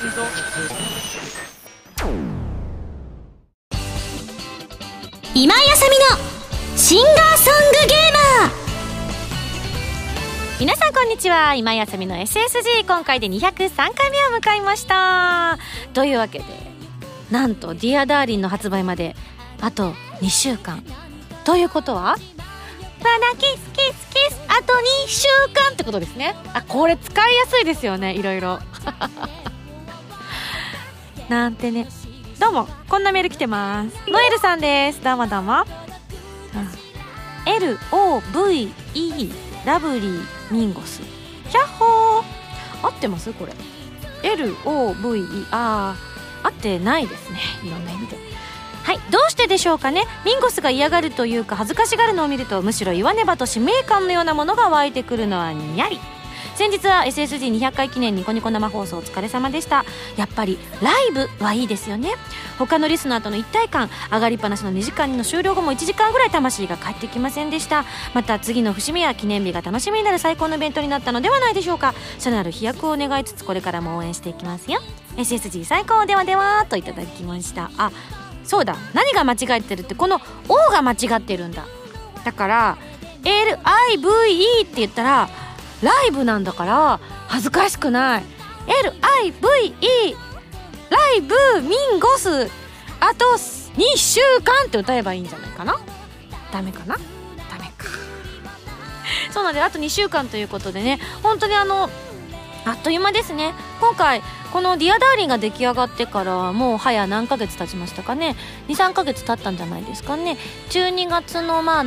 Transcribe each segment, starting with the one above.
今井麻美のシンガーソングゲーマー。皆さんこんにちは。今井麻美の SSG 今回で203回目を迎えました。というわけでなんと「ディアダーリンの発売まであと2週間ということはまだキスキスキス。あと2週間ってことですね。あこれ使いやすいですよね。いろいろ。なんてね。どうもこんなメール来てます。ノエルさんです。どうもどうも、LOVE ラブリーミンゴス。キャッホー。合ってますこれ。LOVE あー合ってないですね。いろんな意味で。はいどうしてでしょうかね。ミンゴスが嫌がるというか恥ずかしがるのを見るとむしろ言わねばと使命感のようなものが湧いてくるのはにゃり先日は SSG200 回記念ニコニコ生放送お疲れ様でした。やっぱりライブはいいですよね。他のリスナーとの一体感上がりっぱなしの2時間の終了後も1時間ぐらい魂が帰ってきませんでした。また次の節目や記念日が楽しみになる最高のイベントになったのではないでしょうか。さらなる飛躍を願いつつこれからも応援していきますよ。SSG 最高ではではといただきました。あそうだ。何が間違えてるってこの「O」が間違ってるんだ。だから LIVE って言ったらライブなんだから恥ずかしくない。LIVE ライブミンゴスあと2週間って歌えばいいんじゃないかな？ダメかな？ダメか。そうなんであと2週間ということでね本当にあのあっという間ですね。今回この「 Dear Darling が出来上がってからもう早何ヶ月経ちましたかね？23ヶ月経ったんじゃないですかね？12月のまあ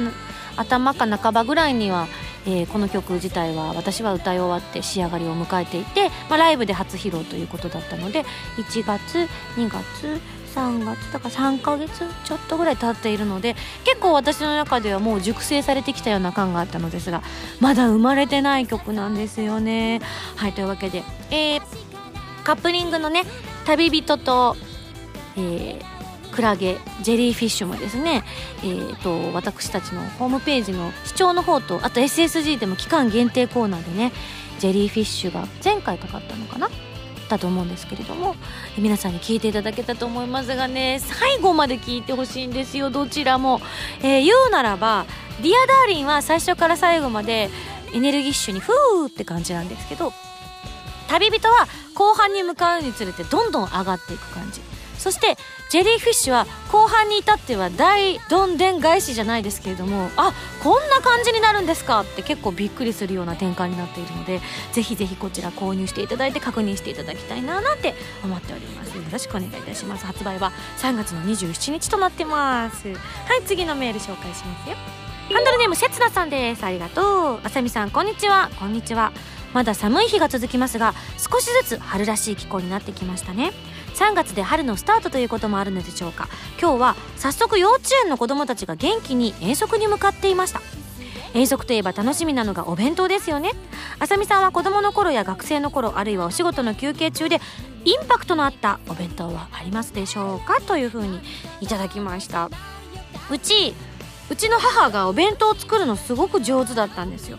頭か半ばぐらいにはえー、この曲自体は私は歌い終わって仕上がりを迎えていて、まあ、ライブで初披露ということだったので1月2月3月だか3ヶ月ちょっとぐらい経っているので結構私の中ではもう熟成されてきたような感があったのですがまだ生まれてない曲なんですよね。はいというわけで、えー、カップリングのね旅人と、えー、クラゲ Jellyfish もですね、えーと、私たちのホームページの試聴の方とあと SSG でも期間限定コーナーでね Jellyfish が前回かかったのかな？だと思うんですけれども皆さんに聞いていただけたと思いますがね最後まで聞いてほしいんですよどちらも、えー、言うならば「 Dear Darling は最初から最後までエネルギッシュにフーって感じなんですけど旅人は後半に向かうにつれてどんどん上がっていく感じ。そしてジェリーフィッシュは後半に至っては大どんでん返しじゃないですけれどもあこんな感じになるんですかって結構びっくりするような展開になっているのでぜひぜひこちら購入していただいて確認していただきたいななんて思っております。よろしくお願いいたします。発売は3月の27日となってます。はい次のメール紹介しますよ。ハンドルネームせつなさんです。ありがとう。あさみさんこんにちは。こんにちは。まだ寒い日が続きますが少しずつ春らしい気候になってきましたね。3月で春のスタートということもあるのでしょうか。今日は早速幼稚園の子どもたちが元気に遠足に向かっていました。遠足といえば楽しみなのがお弁当ですよね。あさみさんは子供の頃や学生の頃あるいはお仕事の休憩中でインパクトのあったお弁当はありますでしょうかというふうにいただきました。うちうちの母がお弁当を作るのすごく上手だったんですよ。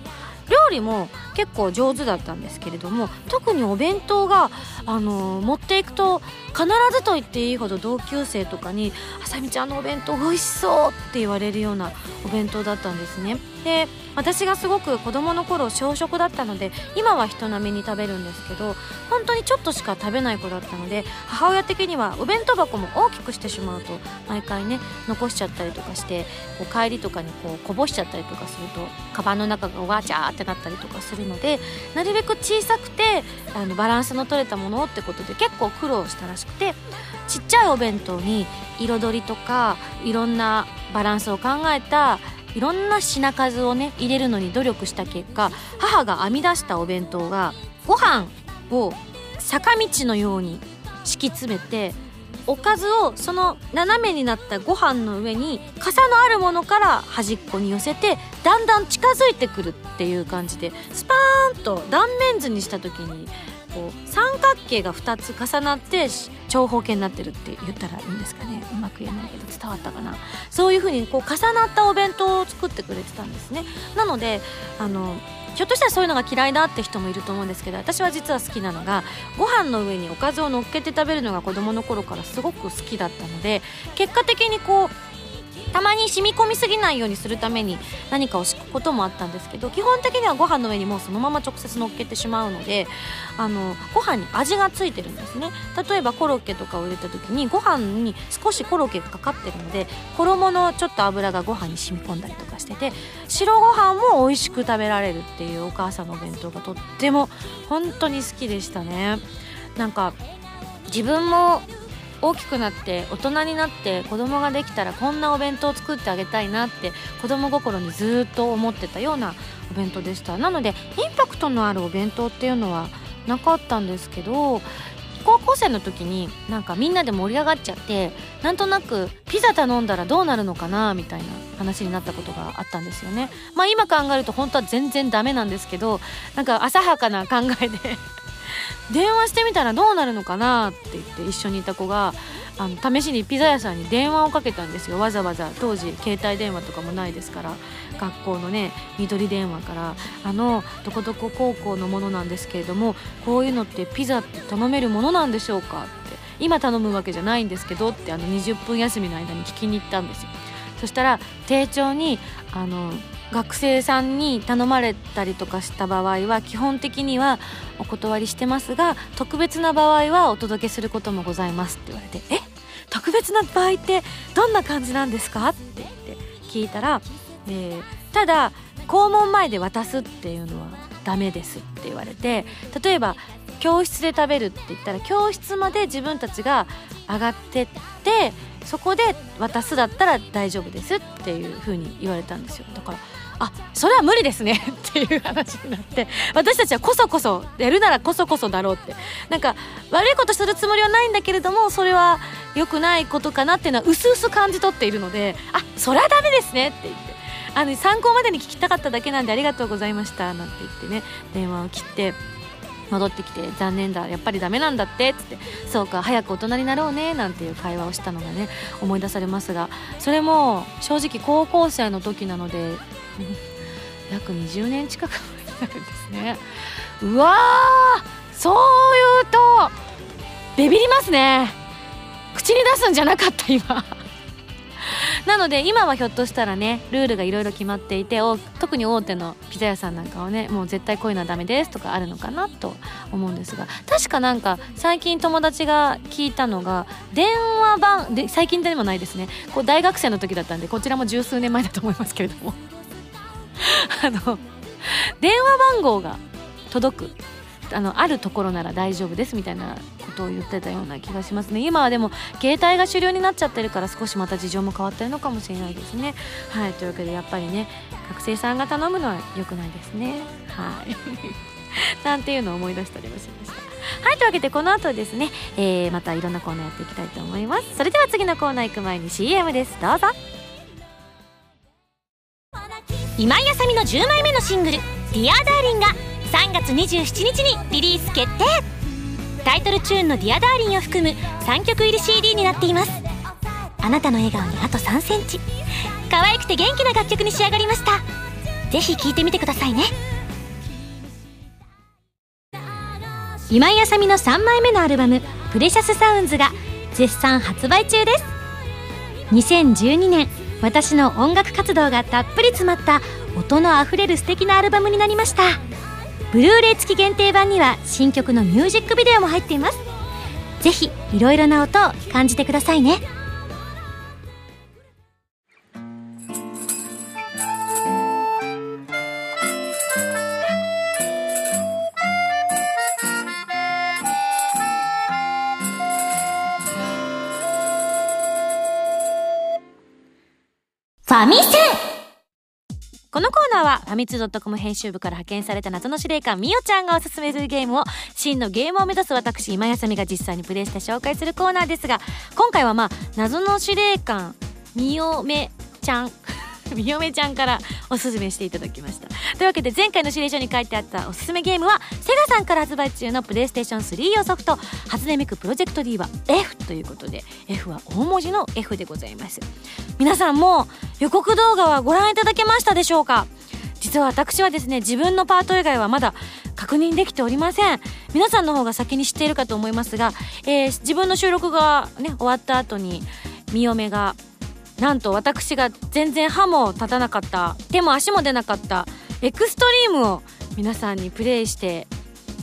料理も結構上手だったんですけれども特にお弁当が、あの、持っていくと必ずと言っていいほど同級生とかに「あさみちゃんのお弁当美味しそう!」って言われるようなお弁当だったんですね。で私がすごく子供の頃小食だったので今は人並みに食べるんですけど本当にちょっとしか食べない子だったので母親的にはお弁当箱も大きくしてしまうと毎回ね残しちゃったりとかしてこう帰りとかにこうこぼしちゃったりとかするとカバンの中がわちゃーってなったりとかするのでなるべく小さくてあのバランスの取れたものってことで結構苦労したらしくてちっちゃいお弁当に彩りとかいろんなバランスを考えたいろんな品数をね入れるのに努力した結果母が編み出したお弁当がご飯を坂道のように敷き詰めておかずをその斜めになったご飯の上に傘のあるものから端っこに寄せてだんだん近づいてくるっていう感じでスパーンと断面図にした時にこう三角形が2つ重なって長方形になってるって言ったらいいんですかね。うまく言えないけど伝わったかな。そういう風にこう重なったお弁当を作ってくれてたんですね。なのであのひょっとしたらそういうのが嫌いだって人もいると思うんですけど私は実は好きなのがご飯の上におかずを乗っけて食べるのが子供の頃からすごく好きだったので結果的にこうたまに染み込みすぎないようにするために何かを敷くこともあったんですけど基本的にはご飯の上にもうそのまま直接乗っけてしまうのであのご飯に味がついてるんですね。例えばコロッケとかを入れた時にご飯に少しコロッケがかかってるので衣のちょっと油がご飯に染み込んだりとかしてて白ご飯も美味しく食べられるっていうお母さんのお弁当がとっても本当に好きでしたね。なんか自分も大きくなって大人になって子供ができたらこんなお弁当を作ってあげたいなって子供心にずっと思ってたようなお弁当でした。なのでインパクトのあるお弁当っていうのはなかったんですけど高校生の時になんかみんなで盛り上がっちゃってなんとなくピザ頼んだらどうなるのかなみたいな話になったことがあったんですよね。まあ今考えると本当は全然ダメなんですけどなんか浅はかな考えで電話してみたらどうなるのかなって言って一緒にいた子があの試しにピザ屋さんに電話をかけたんですよ。わざわざ。当時携帯電話とかもないですから。学校のね緑電話から「あのどこどこ高校のものなんですけれどもこういうのってピザって頼めるものなんでしょうか?」って。今頼むわけじゃないんですけどってあの20分休みの間に聞きに行ったんですよ。そしたら丁重にあの学生さんに頼まれたりとかした場合は基本的にはお断りしてますが特別な場合はお届けすることもございますって言われてえ？特別な場合ってどんな感じなんですかってって聞いたら、えー、ただ校門前で渡すっていうのはダメですって言われて例えば教室で食べるって言ったら教室まで自分たちが上がってってそこで渡すだったら大丈夫ですっていう風に言われたんですよ。だからあそれは無理ですね。っていう話になって。私たちはこそこそやるならこそこそだろうって。なんか悪いことするつもりはないんだけれどもそれは良くないことかなっていうのはうすうす感じ取っているのであそれはダメですね。って言って。あの参考までに聞きたかっただけなんでありがとうございました。なんて言ってね。電話を切って戻ってきて残念だ。やっぱりダメなんだって。っつって。そうか早く大人になろうね。なんていう会話をしたのがね思い出されますが。それも正直高校生の時なので 約20年近く前になるんですね。うわーそういうとビビりますね。口に出すんじゃなかった今。なので今はひょっとしたらねルールがいろいろ決まっていて特に大手のピザ屋さんなんかはねもう絶対こういうのはダメですとかあるのかなと思うんですが確かなんか最近友達が聞いたのが電話番で最近でもないですね。こう大学生の時だったんでこちらも十数年前だと思いますけれども。あの電話番号が届くあのあるところなら大丈夫ですみたいなことを言ってたような気がしますね。今はでも携帯が主流になっちゃってるから少しまた事情も変わってるのかもしれないですね。はい。というわけでやっぱりね学生さんが頼むのは良くないですね。はい。なんていうのを思い出したりもしました。はい。というわけでこの後ですね、えー、またいろんなコーナーやっていきたいと思います。それでは次のコーナー行く前に CM です。どうぞ。今井麻美の10枚目のシングル「 Dear Darling が3月27日にリリース決定。タイトルチューンの「 Dear Darling を含む3曲入り CD になっています。あなたの笑顔にあと3センチ。可愛くて元気な楽曲に仕上がりました。ぜひ聴いてみてくださいね。今井麻美の3枚目のアルバム「 Precious Sounds が絶賛発売中です。2012年私の音楽活動がたっぷり詰まった音のあふれる素敵なアルバムになりました。ブルーレイ付き限定版には新曲のミュージックビデオも入っています。ぜひいろいろな音を感じてくださいね。ミセこのコーナーはファミ通ドットコム編集部から派遣された謎の司令官み嫁ちゃんがおすすめするゲームを真のゲーマーを目指す私今井麻美が実際にプレイして紹介するコーナーですが今回はまあ謎の司令官みおめちゃん みよめちゃんからおすすめしていただきました。というわけで前回の指令書に書いてあったおすすめゲームはセガさんから発売中のプレイステーション3用ソフト初音ミクプロジェクト D は F ということで F は大文字の F でございます。皆さんも予告動画はご覧いただけましたでしょうか？実は私はですね自分のパート以外はまだ確認できておりません。皆さんの方が先に知っているかと思いますが、えー、自分の収録がね終わった後にみよめがなんと私が全然歯も立たなかった。手も足も出なかった。エクストリームを皆さんにプレイして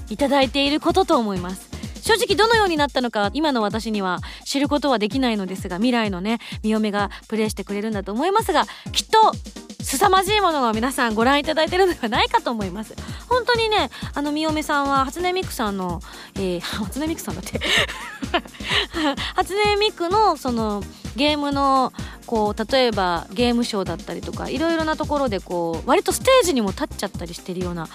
いただいていることと思います。正直どのようになったのか今の私には知ることはできないのですが未来のねみよめがプレイしてくれるんだと思いますがきっと凄まじいものが皆さんご覧いただいてるのではないかと思います。本当にねあのみよめさんは初音ミクさんの、えー、初音ミクさんだって。初音ミクのそのゲームのこう例えばゲームショーだったりとかいろいろなところでこう割とステージにも立っちゃったりしてるような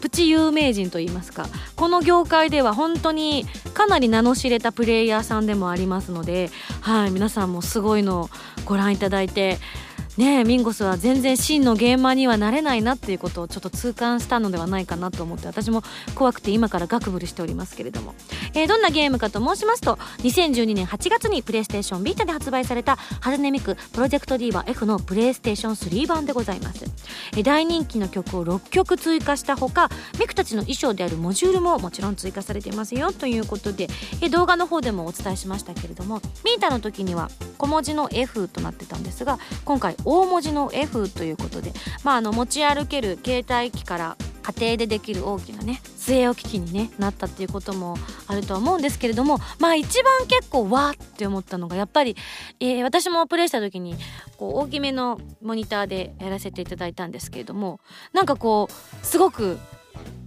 プチ有名人といいますかこの業界では本当にかなり名の知れたプレイヤーさんでもありますので、はい、皆さんもすごいのをご覧いただいてねミンゴスは全然真のゲーマーにはなれないなっていうことをちょっと痛感したのではないかなと思って私も怖くて今からガクブルしておりますけれども、えー、どんなゲームかと申しますと2012年8月にプレイステーションビータで発売されたハズネミクプロジェクト D は F のプレイステーション3版でございます、えー、大人気の曲を6曲追加したほかミクたちの衣装であるモジュールももちろん追加されていますよということで、えー、動画の方でもお伝えしましたけれどもビータの時には小文字の F となってたんですが今回大文字の F ということで、まあ、あの持ち歩ける携帯機から家庭でできる大きなね据え置き機に、ね、なったっていうこともあるとは思うんですけれどもまあ一番結構わーって思ったのがやっぱり、えー、私もプレイした時にこう大きめのモニターでやらせていただいたんですけれどもなんかこうすごく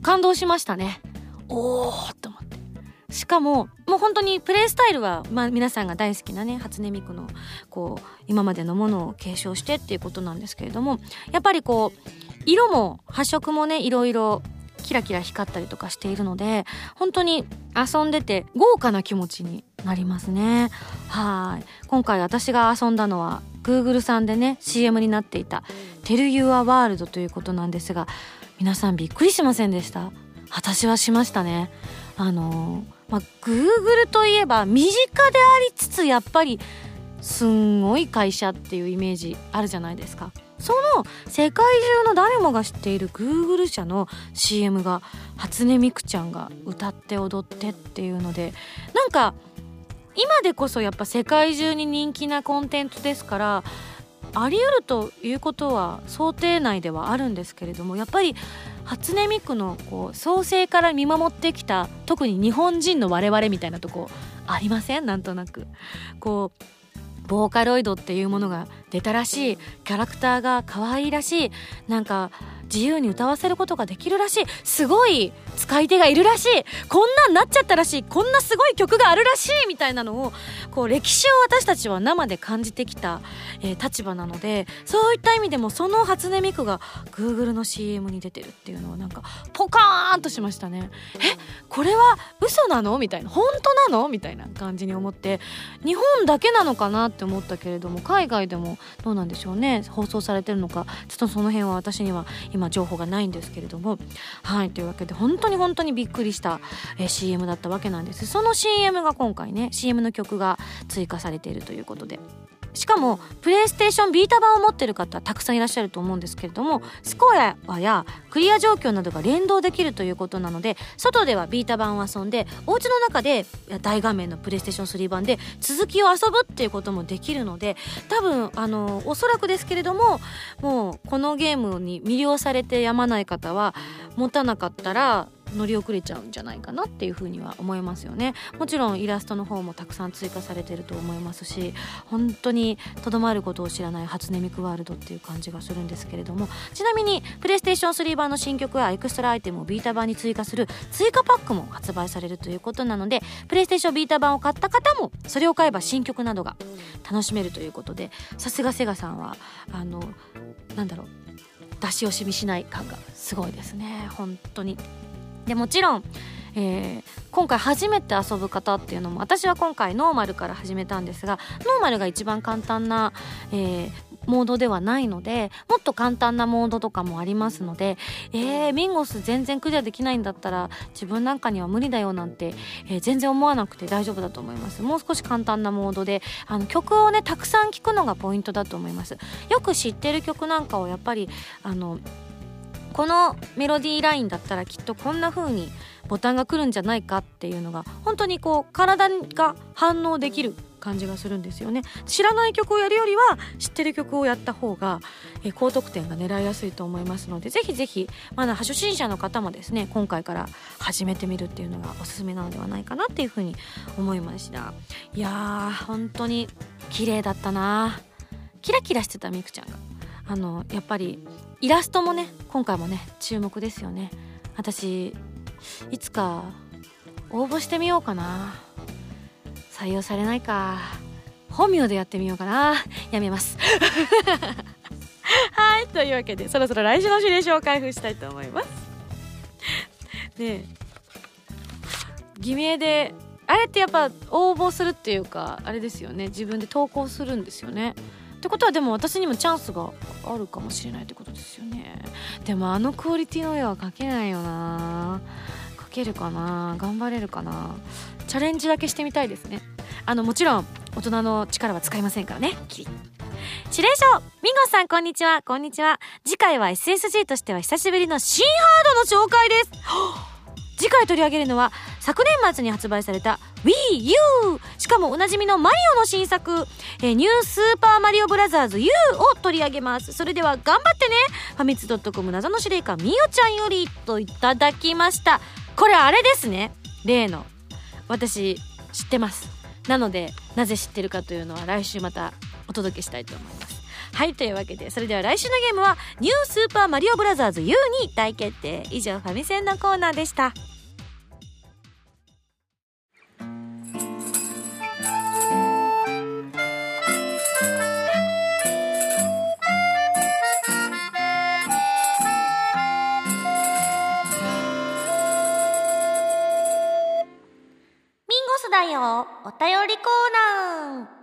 感動しましたね。おーと思ってしかももう本当にプレイスタイルは、まあ、皆さんが大好きなね初音ミクのこう今までのものを継承してっていうことなんですけれどもやっぱりこう色も発色もねいろいろキラキラ光ったりとかしているので本当に遊んでて豪華な気持ちになりますね。はい。今回私が遊んだのは Google さんでね CM になっていた「Tell Your World」ということなんですが皆さんびっくりしませんでした？私はしましたね。あのまあ、Google といえば身近でありつつやっぱりすんごい会社っていうイメージあるじゃないですか。その世界中の誰もが知っている Google 社の CM が初音ミクちゃんが歌って踊ってっていうのでなんか今でこそやっぱ世界中に人気なコンテンツですからあり得るということは想定内ではあるんですけれどもやっぱり初音ミクのこう創生から見守ってきた特に日本人の我々みたいなとこありません？なんとなく。こうボーカロイドっていうものが出たらしい。キャラクターが可愛いらしい。なんか自由に歌わせることができるらしい。すごい使い手がいるらしい。こんなんなっちゃったらしい。こんなすごい曲があるらしいみたいなのをこう歴史を私たちは生で感じてきた、えー、立場なのでそういった意味でもその初音ミクが Google の CM に出てるっていうのはなんかポカーンとしましたね。えこれは嘘なの？みたいな。本当なの？みたいな感じに思って。日本だけなのかなって思ったけれども海外でもどうなんでしょうね。放送されてるのか。ちょっとその辺は私には今情報がないんですけれども。はいというわけで本当に本当にびっくりした、えー、CM だったわけなんです。その CM が今回ね CM の曲が追加されているということで。しかもプレイステーションビータ版を持ってる方たくさんいらっしゃると思うんですけれどもスコアやクリア状況などが連動できるということなので外ではビータ版を遊んでお家の中で大画面のプレイステーション3版で続きを遊ぶっていうこともできるので多分あのおそらくですけれどももうこのゲームに魅了されてやまない方は持たなかったら乗り遅れちゃうんじゃないかなっていうふうには思いますよね。もちろんイラストの方もたくさん追加されてると思いますし本当にとどまることを知らない初音ミクワールドっていう感じがするんですけれども。ちなみにプレイステーション3版の新曲やエクストラアイテムをビータ版に追加する追加パックも発売されるということなのでプレイステーションビータ版を買った方もそれを買えば新曲などが楽しめるということでさすがセガさんはあのなんだろう出し惜しみしない感がすごいですね。本当に。でもちろん、えー、今回初めて遊ぶ方っていうのも私は今回ノーマルから始めたんですがノーマルが一番簡単な、えー、モードではないのでもっと簡単なモードとかもありますのでえー、ミンゴス全然クリアできないんだったら自分なんかには無理だよなんて、えー、全然思わなくて大丈夫だと思います。もう少し簡単なモードであの曲をねたくさん聴くのがポイントだと思います。よく知ってる曲なんかをやっぱりあのこのメロディーラインだったらきっとこんな風にボタンが来るんじゃないかっていうのが本当にこう体が反応できる感じがするんですよね。知らない曲をやるよりは知ってる曲をやった方が、え高得点が狙いやすいと思いますのでぜひぜひまだ初心者の方もですね今回から始めてみるっていうのがおすすめなのではないかなっていうふうに思いました。いやー本当に綺麗だったなキラキラしてたみくちゃんが。あのやっぱりイラストもね今回もね注目ですよね。私いつか応募してみようかな。採用されないか。本名でやってみようかな。やめます。はいというわけでそろそろ来週の指令書を開封したいと思います。で偽名であれってやっぱ応募するっていうかあれですよね。自分で投稿するんですよね。ってことはでも私にもチャンスがあるかもしれないってことですよね。でもあのクオリティの絵は描けないよな。描けるかな。頑張れるかな。チャレンジだけしてみたいですね。あのもちろん大人の力は使いませんからね。指令書ミンゴさんこんにちは。こんにちは。次回は SSG としては久しぶりの新ハードの紹介です。次回取り上げるのは昨年末に発売された Wii U しかもおなじみのマリオの新作、えー、ニュースーパーマリオブラザーズ U を取り上げます。それでは頑張ってね。ファミツドットコム謎の司令官みおちゃんよりといただきました。これあれですね。例の。私知ってます。なのでなぜ知ってるかというのは来週またお届けしたいと思います。はいというわけでそれでは来週のゲームは「ニュースーパーマリオブラザーズ U」に大決定。以上ファミセンのコーナーでした。よ。お便りコーナー。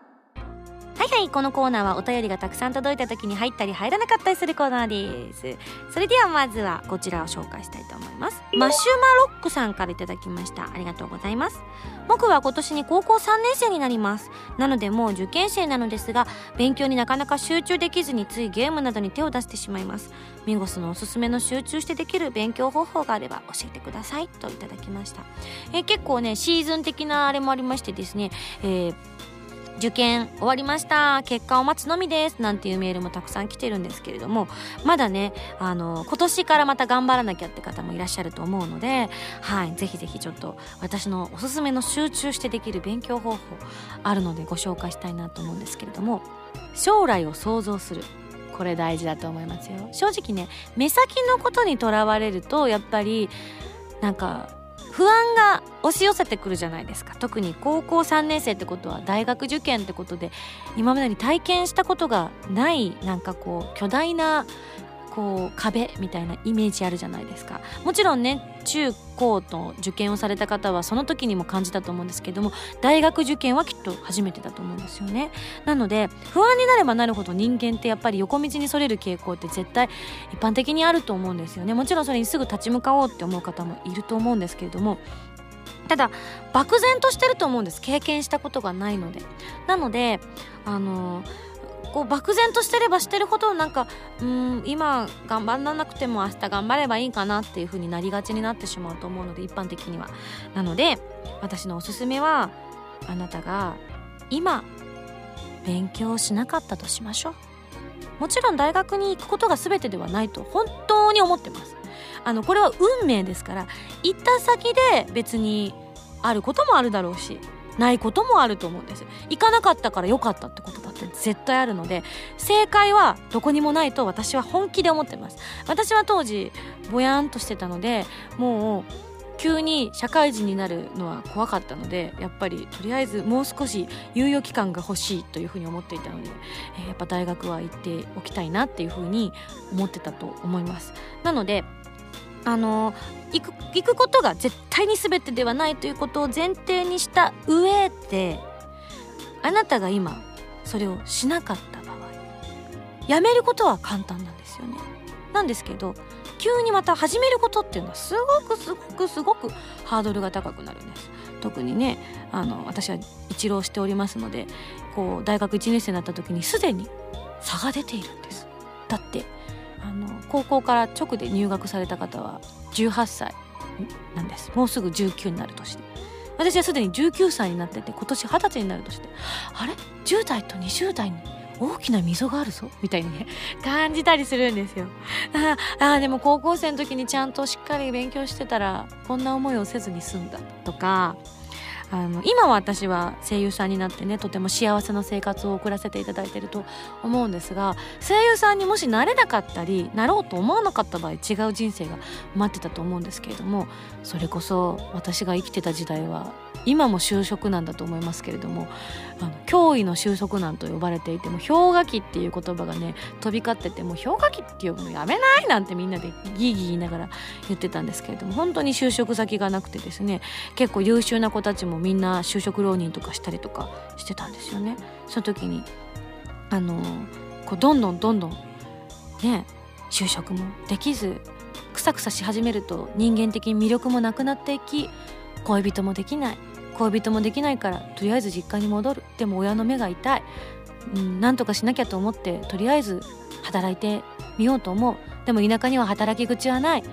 はいはいこのコーナーはお便りがたくさん届いた時に入ったり入らなかったりするコーナーです。それではまずはこちらを紹介したいと思います。マシュマロックさんから頂きました。ありがとうございます。僕は今年に高校3年生になります。なのでもう受験生なのですが勉強になかなか集中できずについゲームなどに手を出してしまいます。ミンゴスのおすすめの集中してできる勉強方法があれば教えてくださいといただきました。え結構ねシーズン的なあれもありましてですね、えー受験終わりました。結果を待つのみです。なんていうメールもたくさん来てるんですけれども。まだねあの今年からまた頑張らなきゃって方もいらっしゃると思うのではいぜひぜひちょっと私のおすすめの集中してできる勉強方法あるのでご紹介したいなと思うんですけれども。将来を想像する。これ大事だと思いますよ。正直ね目先のことにとらわれるとやっぱりなんか不安が押し寄せてくるじゃないですか。特に高校3年生ってことは大学受験ってことで今までに体験したことがないなんかこう巨大なこう壁みたいなイメージあるじゃないですか。もちろんね中高と受験をされた方はその時にも感じたと思うんですけども大学受験はきっと初めてだと思うんですよね。なので不安になればなるほど人間ってやっぱり横道にそれる傾向って絶対一般的にあると思うんですよね。もちろんそれにすぐ立ち向かおうって思う方もいると思うんですけれどもただ漠然としてると思うんです。経験したことがないので。なのであのこう漠然としてればしてるほどなんかうん今頑張らなくても明日頑張ればいいかなっていう風になりがちになってしまうと思うので一般的には。なので私のおすすめはあなたが今勉強しなかったとしましょう。もちろん大学に行くことが全てではないと本当に思ってます。あのこれは運命ですから行った先で別にあることもあるだろうしないこともあると思うんです。行かなかったから良かったってことだ絶対あるので正解はどこにもないと私は本気で思ってます。私は当時ぼやんとしてたのでもう急に社会人になるのは怖かったのでやっぱりとりあえずもう少し猶予期間が欲しいというふうに思っていたので、えー、やっぱ大学は行っておきたいなっていうふうに思ってたと思います。なのであの行く行くことが絶対に全てではないということを前提にした上であなたが今それをしなかった場合やめることは簡単なんですよね。なんですけど急にまた始めることっていうのはすごくすごくすごくハードルが高くなるんです。特にねあの私は一浪しておりますのでこう大学1年生になった時にすでに差が出ているんです。だってあの高校から直で入学された方は18歳なんです。もうすぐ19になる年で。私はすでに19歳になってて今年20歳になるとしてあれ？10代と20代に大きな溝があるぞ？みたいにね感じたりするんですよ。ああでも高校生の時にちゃんとしっかり勉強してたらこんな思いをせずに済んだとかあの今は私は声優さんになってねとても幸せな生活を送らせていただいてると思うんですが声優さんにもしなれなかったりなろうと思わなかった場合違う人生が待ってたと思うんですけれどもそれこそ私が生きてた時代は今も就職難だと思いますけれどもあの驚異の就職難と呼ばれていても氷河期っていう言葉がね飛び交っててもう氷河期って呼ぶのやめないなんてみんなでギーギー言いながら言ってたんですけれども本当に就職先がなくてですね結構優秀な子たちもみんな就職浪人とかしたりとかしてたんですよね。その時にあのこうどんどんどんどんね就職もできずくさくさし始めると人間的に魅力もなくなっていき恋人もできない。恋人もできないからとりあえず実家に戻る。でも親の目が痛い、うん、何とかしなきゃと思ってとりあえず働いてみようと思う。でも田舎には働き口はない、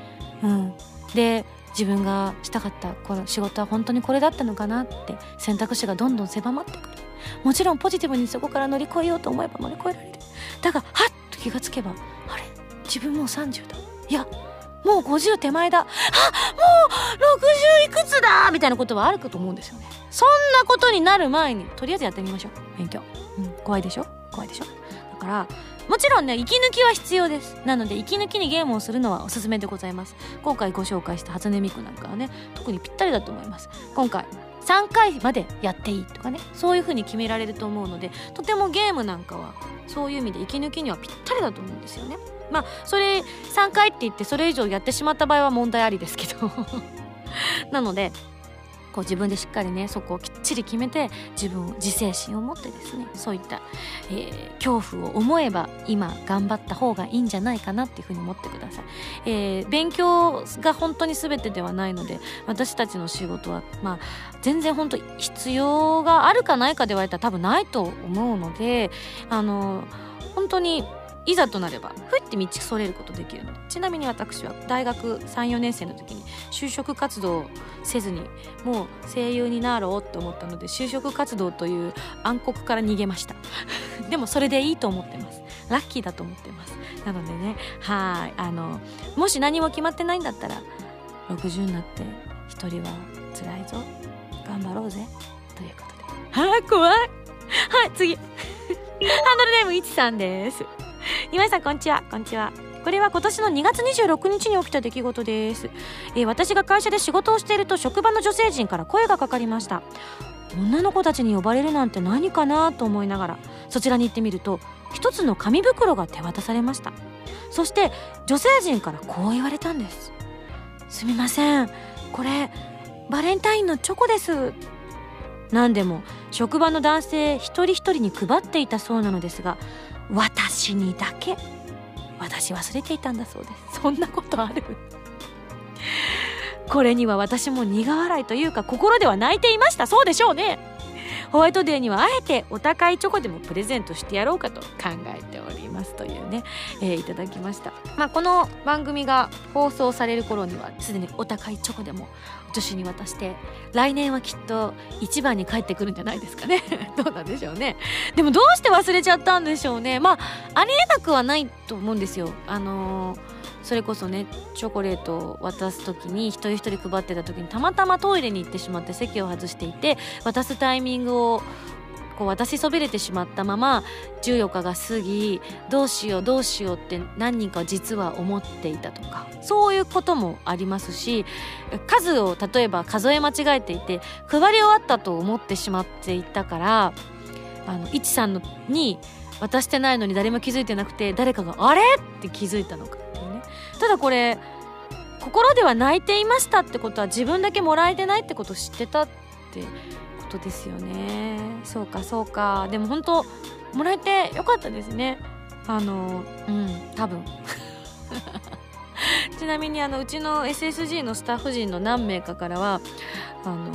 うん、で自分がしたかったこの仕事は本当にこれだったのかなって選択肢がどんどん狭まってくる。もちろんポジティブにそこから乗り越えようと思えば乗り越えられる。だがはっと気がつけばあれ？自分もう30だ。いやもう50手前だ。あもう60いくつだみたいなことはあるかと思うんですよね。そんなことになる前にとりあえずやってみましょう。勉強、うん、怖いでしょ？怖いでしょ？だからもちろんね息抜きは必要です。なので息抜きにゲームをするのはおすすめでございます。今回ご紹介した初音ミクなんかはね特にぴったりだと思います。今回3回までやっていいとかねそういう風に決められると思うのでとてもゲームなんかはそういう意味で息抜きにはぴったりだと思うんですよね。まあそれ3回って言ってそれ以上やってしまった場合は問題ありですけど。なのでこう自分でしっかりねそこをきっちり決めて自分を自制心を持ってですねそういった、えー、恐怖を思えば今頑張った方がいいんじゃないかなっていうふうに思ってください、えー、勉強が本当に全てではないので私たちの仕事はまあ全然本当必要があるかないかで言われたら多分ないと思うのであの本当にいざとなればふって道それることできるの。でちなみに私は大学34年生の時に就職活動せずにもう声優になろうって思ったので就職活動という暗黒から逃げました。でもそれでいいと思ってます。ラッキーだと思ってます。なのでねはい。あのもし何も決まってないんだったら60になって一人は辛いぞ。頑張ろうぜ。ということで。はい怖い。はい次。ハンドルネームいちさんです今井さんこんにちは。こんにちは。これは今年の2月26日に起きた出来事です、えー、私が会社で仕事をしていると職場の女性陣から声がかかりました。女の子たちに呼ばれるなんて何かなと思いながらそちらに行ってみると一つの紙袋が手渡されました。そして女性陣からこう言われたんです。すみません。これバレンタインのチョコです。何でも職場の男性一人一人に配っていたそうなのですが私にだけ。私忘れていたんだそうです。そんなことある？これには私も苦笑いというか心では泣いていました。そうでしょうね。ホワイトデーにはあえてお高いチョコでもプレゼントしてやろうかと考えておりますというね、えー、いただきました、まあ、この番組が放送される頃にはすでにお高いチョコでも女子に渡して来年はきっと1番に帰ってくるんじゃないですかね。どうなんでしょうね。でもどうして忘れちゃったんでしょうね。まあありえなくはないと思うんですよ。あのーそれこそねチョコレートを渡す時に一人一人配ってた時にたまたまトイレに行ってしまって席を外していて渡すタイミングをこう渡しそびれてしまったまま14日が過ぎどうしようどうしようって何人か実は思っていたとかそういうこともありますし数を例えば数え間違えていて配り終わったと思ってしまっていたからあのいちさんのに渡してないのに誰も気づいてなくて誰かが「あれ?」って気づいたのかただこれ心では泣いていましたってことは自分だけもらえてないってことを知ってたってことですよね。そうかそうか。でも本当もらえてよかったですね。あのうん多分。ちなみにあのうちの SSG のスタッフ陣の何名かからはあの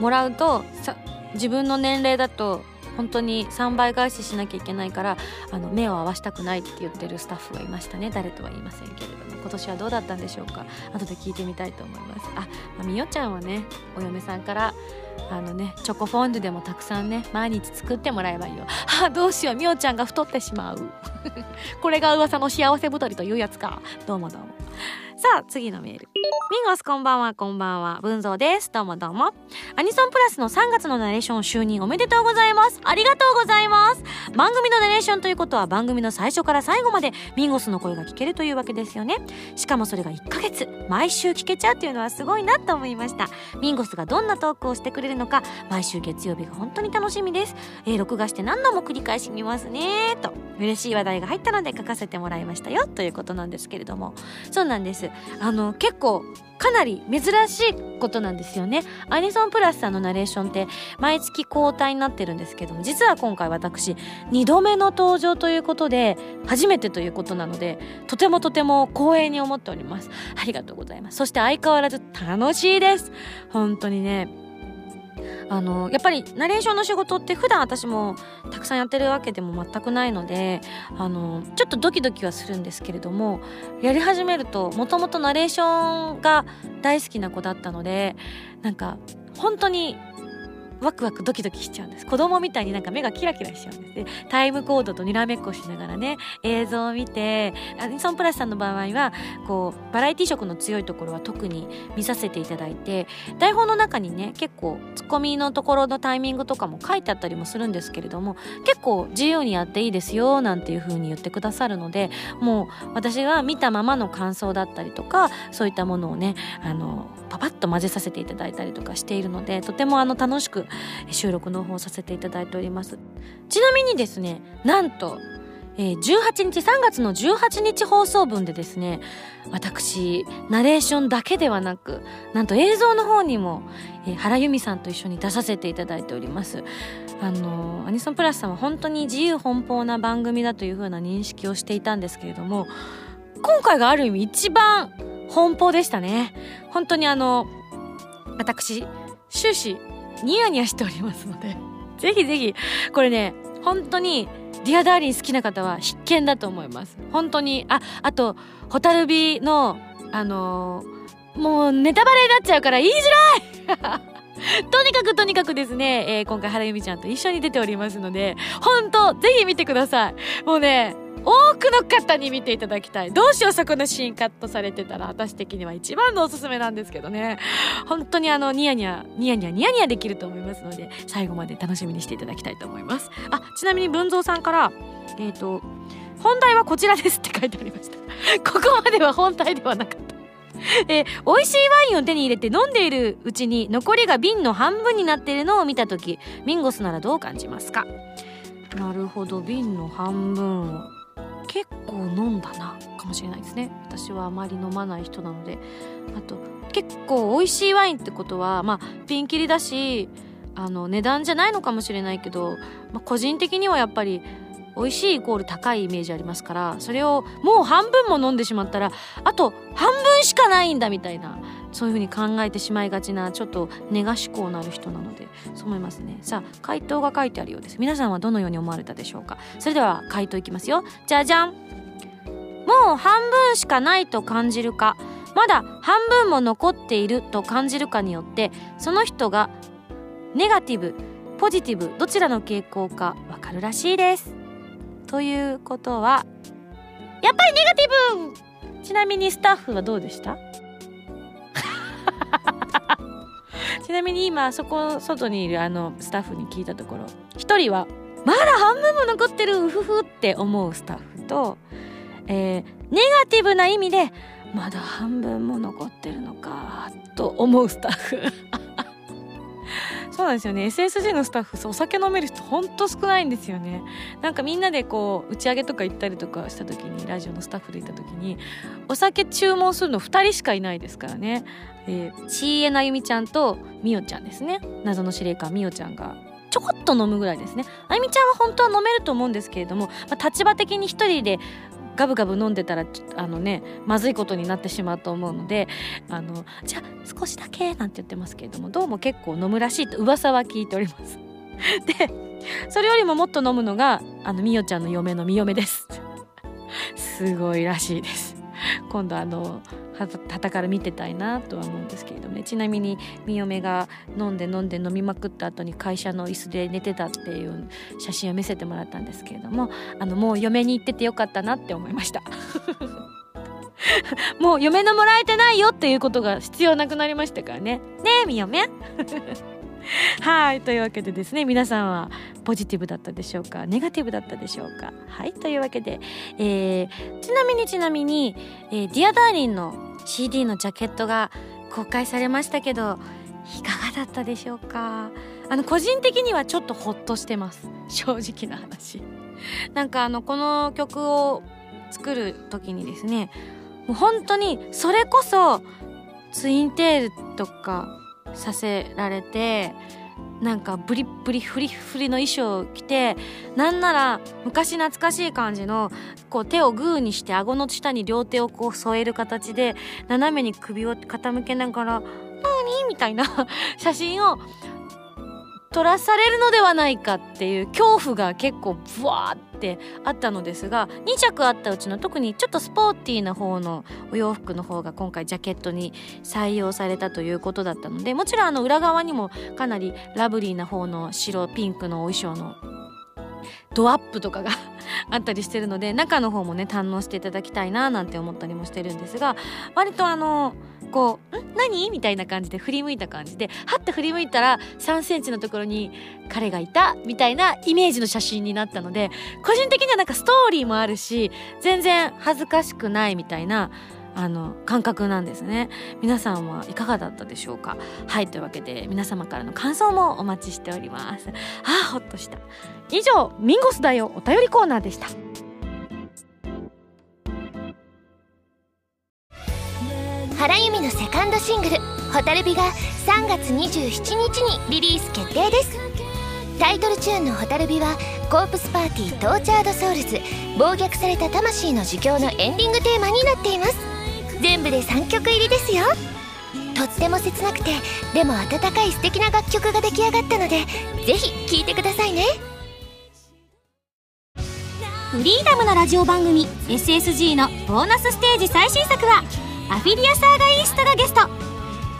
もらうとさ自分の年齢だと本当に3倍返ししなきゃいけないからあの目を合わしたくないって言ってるスタッフがいましたね。誰とは言いませんけれども。今年はどうだったんでしょうか。後で聞いてみたいと思います。あ、まあ、みよちゃんはねお嫁さんからあのねチョコフォンデュでもたくさんね毎日作ってもらえばいいよ。あどうしよう。みおちゃんが太ってしまう。これが噂の幸せ太りというやつか。どうもどうも。さあ次のメール。ミンゴスこんばんはこんばんは。文蔵です。どうもどうも。アニソンプラスの3月のナレーション就任おめでとうございます。ありがとうございます。番組のナレーションということは番組の最初から最後までミンゴスの声が聞けるというわけですよね。しかもそれが1ヶ月毎週聞けちゃうっていうのはすごいなと思いました。ミンゴスがどんなトークをしてくれるのか毎週月曜日が本当に楽しみです、えー、録画して何度も繰り返し見ますね。と嬉しい話題が入ったので書かせてもらいましたよ。ということなんですけれども。そうなんです。あの結構かなり珍しいことなんですよね。アニソンプラスさんのナレーションって毎月交代になってるんですけども実は今回私2度目の登場ということで初めてということなのでとてもとても光栄に思っております。ありがとうございます。そして相変わらず楽しいです。本当にねあのやっぱりナレーションの仕事って普段私もたくさんやってるわけでも全くないのであのちょっとドキドキはするんですけれどもやり始めるともともとナレーションが大好きな子だったのでなんか本当にワクワクドキドキしちゃうんです。子供みたいになんか目がキラキラしちゃうんです。でタイムコードとにらめっこしながらね映像を見てアニソンプラスさんの場合はこうバラエティ色の強いところは特に見させていただいて台本の中にね結構ツッコミのところのタイミングとかも書いてあったりもするんですけれども結構自由にやっていいですよなんていう風に言ってくださるのでもう私が見たままの感想だったりとかそういったものをねあのパパッと混ぜさせていただいたりとかしているのでとてもあの楽しく収録の方させていただいております。ちなみにですねなんとえー、18日3月の18日放送分でですね私ナレーションだけではなくなんと映像の方にも、えー、原由美さんと一緒に出させていただいております。あのー、アニソンプラスさんは本当に自由奔放な番組だというふうな認識をしていたんですけれども今回がある意味一番奔放でしたね。本当にあの私終始ニヤニヤしておりますので ぜひぜひこれね本当に Dear Darling 好きな方は必見だと思います。本当にああと蛍火のあのー、もうネタバレになっちゃうから言いづらい! とにかくとにかくですね、えー、今回原由美ちゃんと一緒に出ておりますので本当ぜひ見てください。もうね多くの方に見ていただきたい。どうしよう、そこのシーンカットされてたら、私的には一番のおすすめなんですけどね。本当にあの、ニヤニヤ、ニヤニヤ、ニヤニヤできると思いますので、最後まで楽しみにしていただきたいと思います。あ、ちなみに文蔵さんから、えっ、ー、と、本題はこちらですって書いてありました。ここまでは本題ではなかった。えー、美味しいワインを手に入れて飲んでいるうちに残りが瓶の半分になっているのを見た時ミンゴスならどう感じますか？なるほど瓶の半分を結構飲んだなかもしれないですね。私はあまり飲まない人なので。あと結構美味しいワインってことはまあピンキリだしあの値段じゃないのかもしれないけど、まあ、個人的にはやっぱり美味しいイコール高いイメージありますからそれをもう半分も飲んでしまったらあと半分しかないんだみたいなそういうふうに考えてしまいがちなちょっとネガ思考のある人なのでそう思いますね。さあ回答が書いてあるようです。皆さんはどのように思われたでしょうか？それでは回答いきますよ。じゃじゃん。もう半分しかないと感じるか。まだ半分も残っていると感じるかによってその人がネガティブポジティブどちらの傾向かわかるらしいです。ということはやっぱりネガティブ！ちなみにスタッフはどうでした？ちなみに今そこ外にいるあのスタッフに聞いたところ1人はまだ半分も残ってるうふふって思うスタッフと、えー、ネガティブな意味でまだ半分も残ってるのかと思うスタッフ。そうなんですよね。SSG のスタッフお酒飲める人ほんと少ないんですよね。なんかみんなでこう打ち上げとか行ったりとかした時にラジオのスタッフで行った時にお酒注文するの2人しかいないですからね。えー、CA なゆみちゃんとみおちゃんですね。謎の司令官みおちゃんがちょこっと飲むぐらいですね。あゆみちゃんは本当は飲めると思うんですけれども、まあ、立場的に一人でガブガブ飲んでたらあのねまずいことになってしまうと思うのであのじゃあ少しだけなんて言ってますけれどもどうも結構飲むらしいと噂は聞いております。でそれよりももっと飲むのがあのみよちゃんの嫁のみ嫁です。すごいらしいです。今度あのはたから見てたいなとは思うんですけれどもね。ちなみにみ嫁が飲んで飲んで飲みまくった後に会社の椅子で寝てたっていう写真を見せてもらったんですけれどもあのもう嫁に行っててよかったなって思いました。もう嫁のもらい手ないよっていうことが必要なくなりましたからね。ねえみ嫁 はいというわけでですね皆さんはポジティブだったでしょうか？ネガティブだったでしょうか？はいというわけで、えー、ちなみにちなみに、えー、 Dear Darling の CD のジャケットが公開されましたけどいかがだったでしょうか？あの個人的にはちょっとホッとしてます。正直な話。なんかあのこの曲を作る時にですねもう本当にそれこそツインテールとかさせられてなんかブリッブリフリフリの衣装を着てなんなら昔懐かしい感じのこう手をグーにして顎の下に両手をこう添える形で斜めに首を傾けながら「何?」みたいな 写真を撮らされるのではないかっていう恐怖が結構ブワーってあったのですが2着あったうちの特にちょっとスポーティーな方のお洋服の方が今回ジャケットに採用されたということだったのでもちろんあの裏側にもかなりラブリーな方の白ピンクのお衣装のドアップとかが あったりしてるので中の方もね堪能していただきたいななんて思ったりもしてるんですが割とあのこう「ん？何?」みたいな感じで振り向いた感じではって振り向いたら3センチのところに彼がいたみたいなイメージの写真になったので個人的にはなんかストーリーもあるし全然恥ずかしくないみたいなあの感覚なんですね。皆さんはいかがだったでしょうか？はいというわけで皆様からの感想もお待ちしております。あーほっとした。以上ミンゴスだよお便りコーナーでした。原由美のセカンドシングル「蛍火」が3月27日にリリース決定です。タイトルチューンの「蛍火」はコープスパーティー Tortured Souls 暴虐された魂の呪叫のエンディングテーマになっています。全部で3曲入りですよ。とっても切なくてでも温かい素敵な楽曲が出来上がったのでぜひ聴いてくださいね。フリーダムなラジオ番組 SSG のボーナスステージ最新作はアフィリアサーガイーストがゲスト。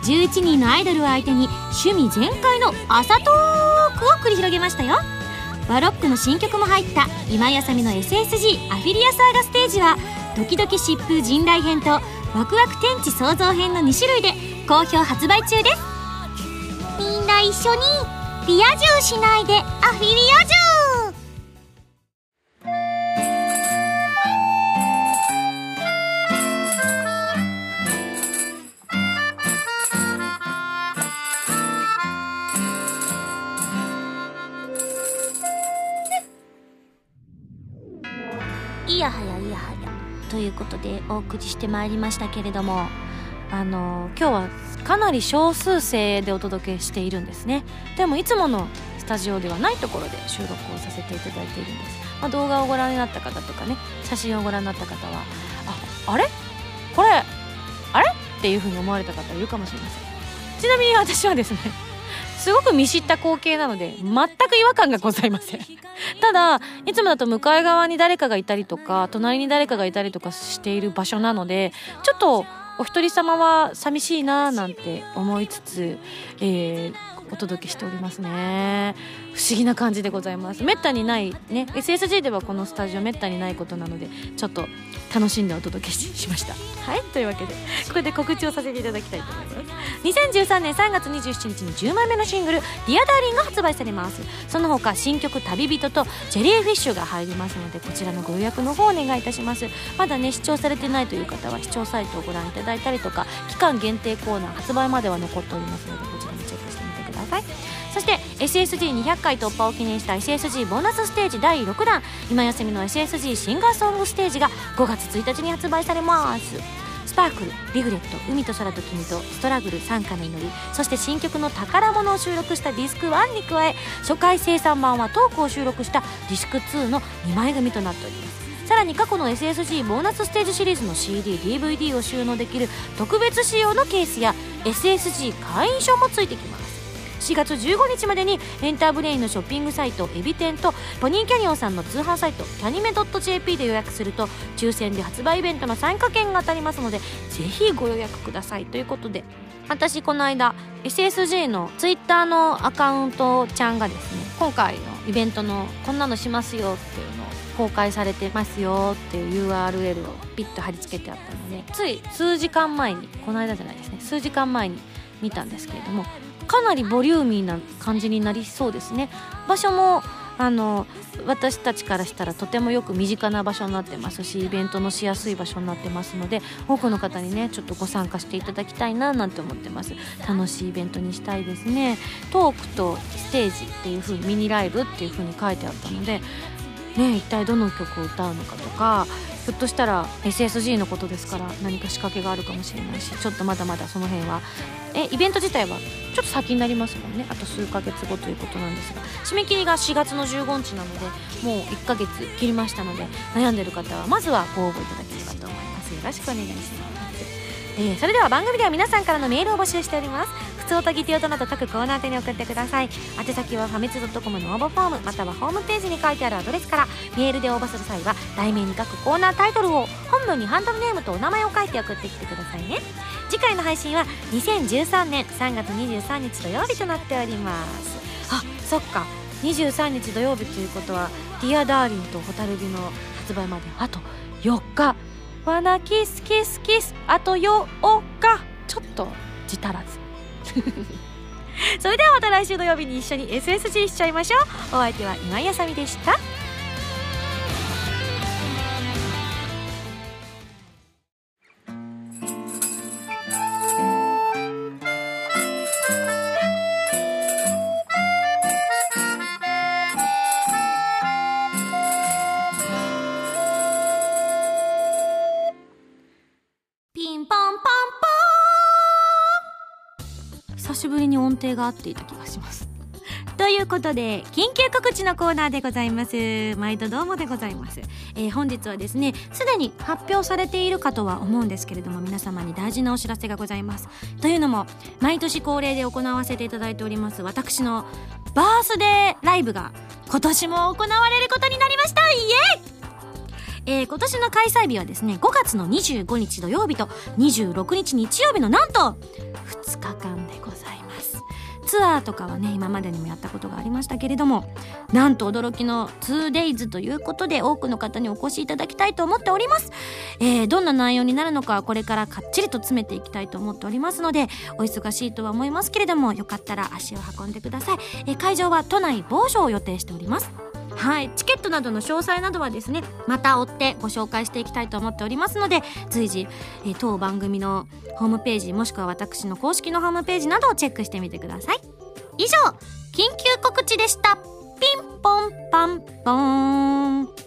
11人のアイドルを相手に趣味全開の朝トークを繰り広げましたよ。バロックの新曲も入った今やさみの SSG アフィリアサーガステージはドキドキ疾風陣雷編とワクワク天地創造編の2種類で好評発売中です。みんな一緒にリア充しないでアフィリア充お送りしてまいりましたけれどもあの今日はかなり少数生でお届けしているんですね。でもいつものスタジオではないところで収録をさせていただいているんです、まあ、動画をご覧になった方とかね写真をご覧になった方はああれ？これあれ？っていうふうに思われた方いるかもしれません。ちなみに私はですねすごく見知った光景なので全く違和感がございません。ただいつもだと向かい側に誰かがいたりとか隣に誰かがいたりとかしている場所なのでちょっとお一人様は寂しいななんて思いつつ、えー、お届けしておりますね。不思議な感じでございます。めったにないね。SSG ではこのスタジオめったにないことなのでちょっと楽しんでお届けしました。はい。というわけでこれで告知をさせていただきたいと思います。2013年3月27日に10枚目のシングル「 Dear Darling が発売されます。その他新曲「旅人」と「 Jelly Fish」が入りますのでこちらのご予約の方お願いいたします。まだね視聴されてないという方は視聴サイトをご覧いただいたりとか期間限定コーナー発売までは残っておりますのでこちらもチェックしてさい。そして SSG200 回突破を記念した SSG ボーナスステージ第6弾。今休みの SSG シンガーソングステージが5月1日に発売されます。スパークルリグレット海と空と君とストラグル参加の祈りそして新曲の宝物を収録したディスク1に加え初回生産版はトークを収録したディスク2の2枚組となっております。さらに過去の SSG ボーナスステージシリーズの CDDVD を収納できる特別仕様のケースや SSG 会員証もついてきます。4月15日までにエンターブレインのショッピングサイトエビ天とポニーキャニオンさんの通販サイトキャニメ .jp で予約すると抽選で発売イベントの参加券が当たりますのでぜひご予約くださいということで私この間 SSG のツイッターのアカウントちゃんがですね今回のイベントのこんなのしますよっていうのを公開されてますよっていう URL をピッと貼り付けてあったのでつい数時間前にこの間じゃないですね数時間前に見たんですけれどもかなりボリューミーな感じになりそうですね。場所もあの私たちからしたらとてもよく身近な場所になってますしイベントのしやすい場所になってますので多くの方にねちょっとご参加していただきたいななんて思ってます。楽しいイベントにしたいですね。トークとステージっていう風にミニライブっていう風に書いてあったのでね一体どの曲を歌うのかとかひょっとしたら SSG のことですから何か仕掛けがあるかもしれないしちょっとまだまだその辺は。えイベント自体はちょっと先になりますもんね。あと数ヶ月後ということなんですが。締め切りが4月の15日なのでもう1ヶ月切りましたので悩んでる方はまずはご応募いただければと思います。よろしくお願いします、えーそれでは番組では皆さんからのメールを募集しております。普通とギティオとなど各コーナー宛に送ってください。宛先はファミ通ドットコムの応募フォームまたはホームページに書いてあるアドレスから。メールで応募する際は題名に各コーナータイトルを本文にハンドルネームとお名前を書いて送ってきてくださいね。次回の配信は2013年3月23日土曜日となっております。あそっか。23日土曜日ということは「 Dear Darling と蛍火」の発売まであと4日「わなキスキスキス」あと4日。ちょっと字足らず。それではまた来週土曜日に一緒に SSG しちゃいましょう。お相手は今井あさみでした。しぶりに音程が合っていた気がします。ということで緊急告知のコーナーでございます。毎度どうもでございます、えー本日はですねすでに発表されているかとは思うんですけれども皆様に大事なお知らせがございます。というのも毎年恒例で行わせていただいております私のバースデーライブが今年も行われることになりました。イエイ！えー今年の開催日はですね5月の25日土曜日と26日日曜日のなんと2日間ツアーとかはね今までにもやったことがありましたけれどもなんと驚きの 2days ということで多くの方にお越しいただきたいと思っております、えーどんな内容になるのかこれからかっちりと詰めていきたいと思っておりますのでお忙しいとは思いますけれどもよかったら足を運んでください、えー会場は都内某所を予定しております。はい、チケットなどの詳細などはですねまた追ってご紹介していきたいと思っておりますので随時、えー当番組のホームページもしくは私の公式のホームページなどをチェックしてみてください。以上緊急告知でした。ピンポンパンポーン。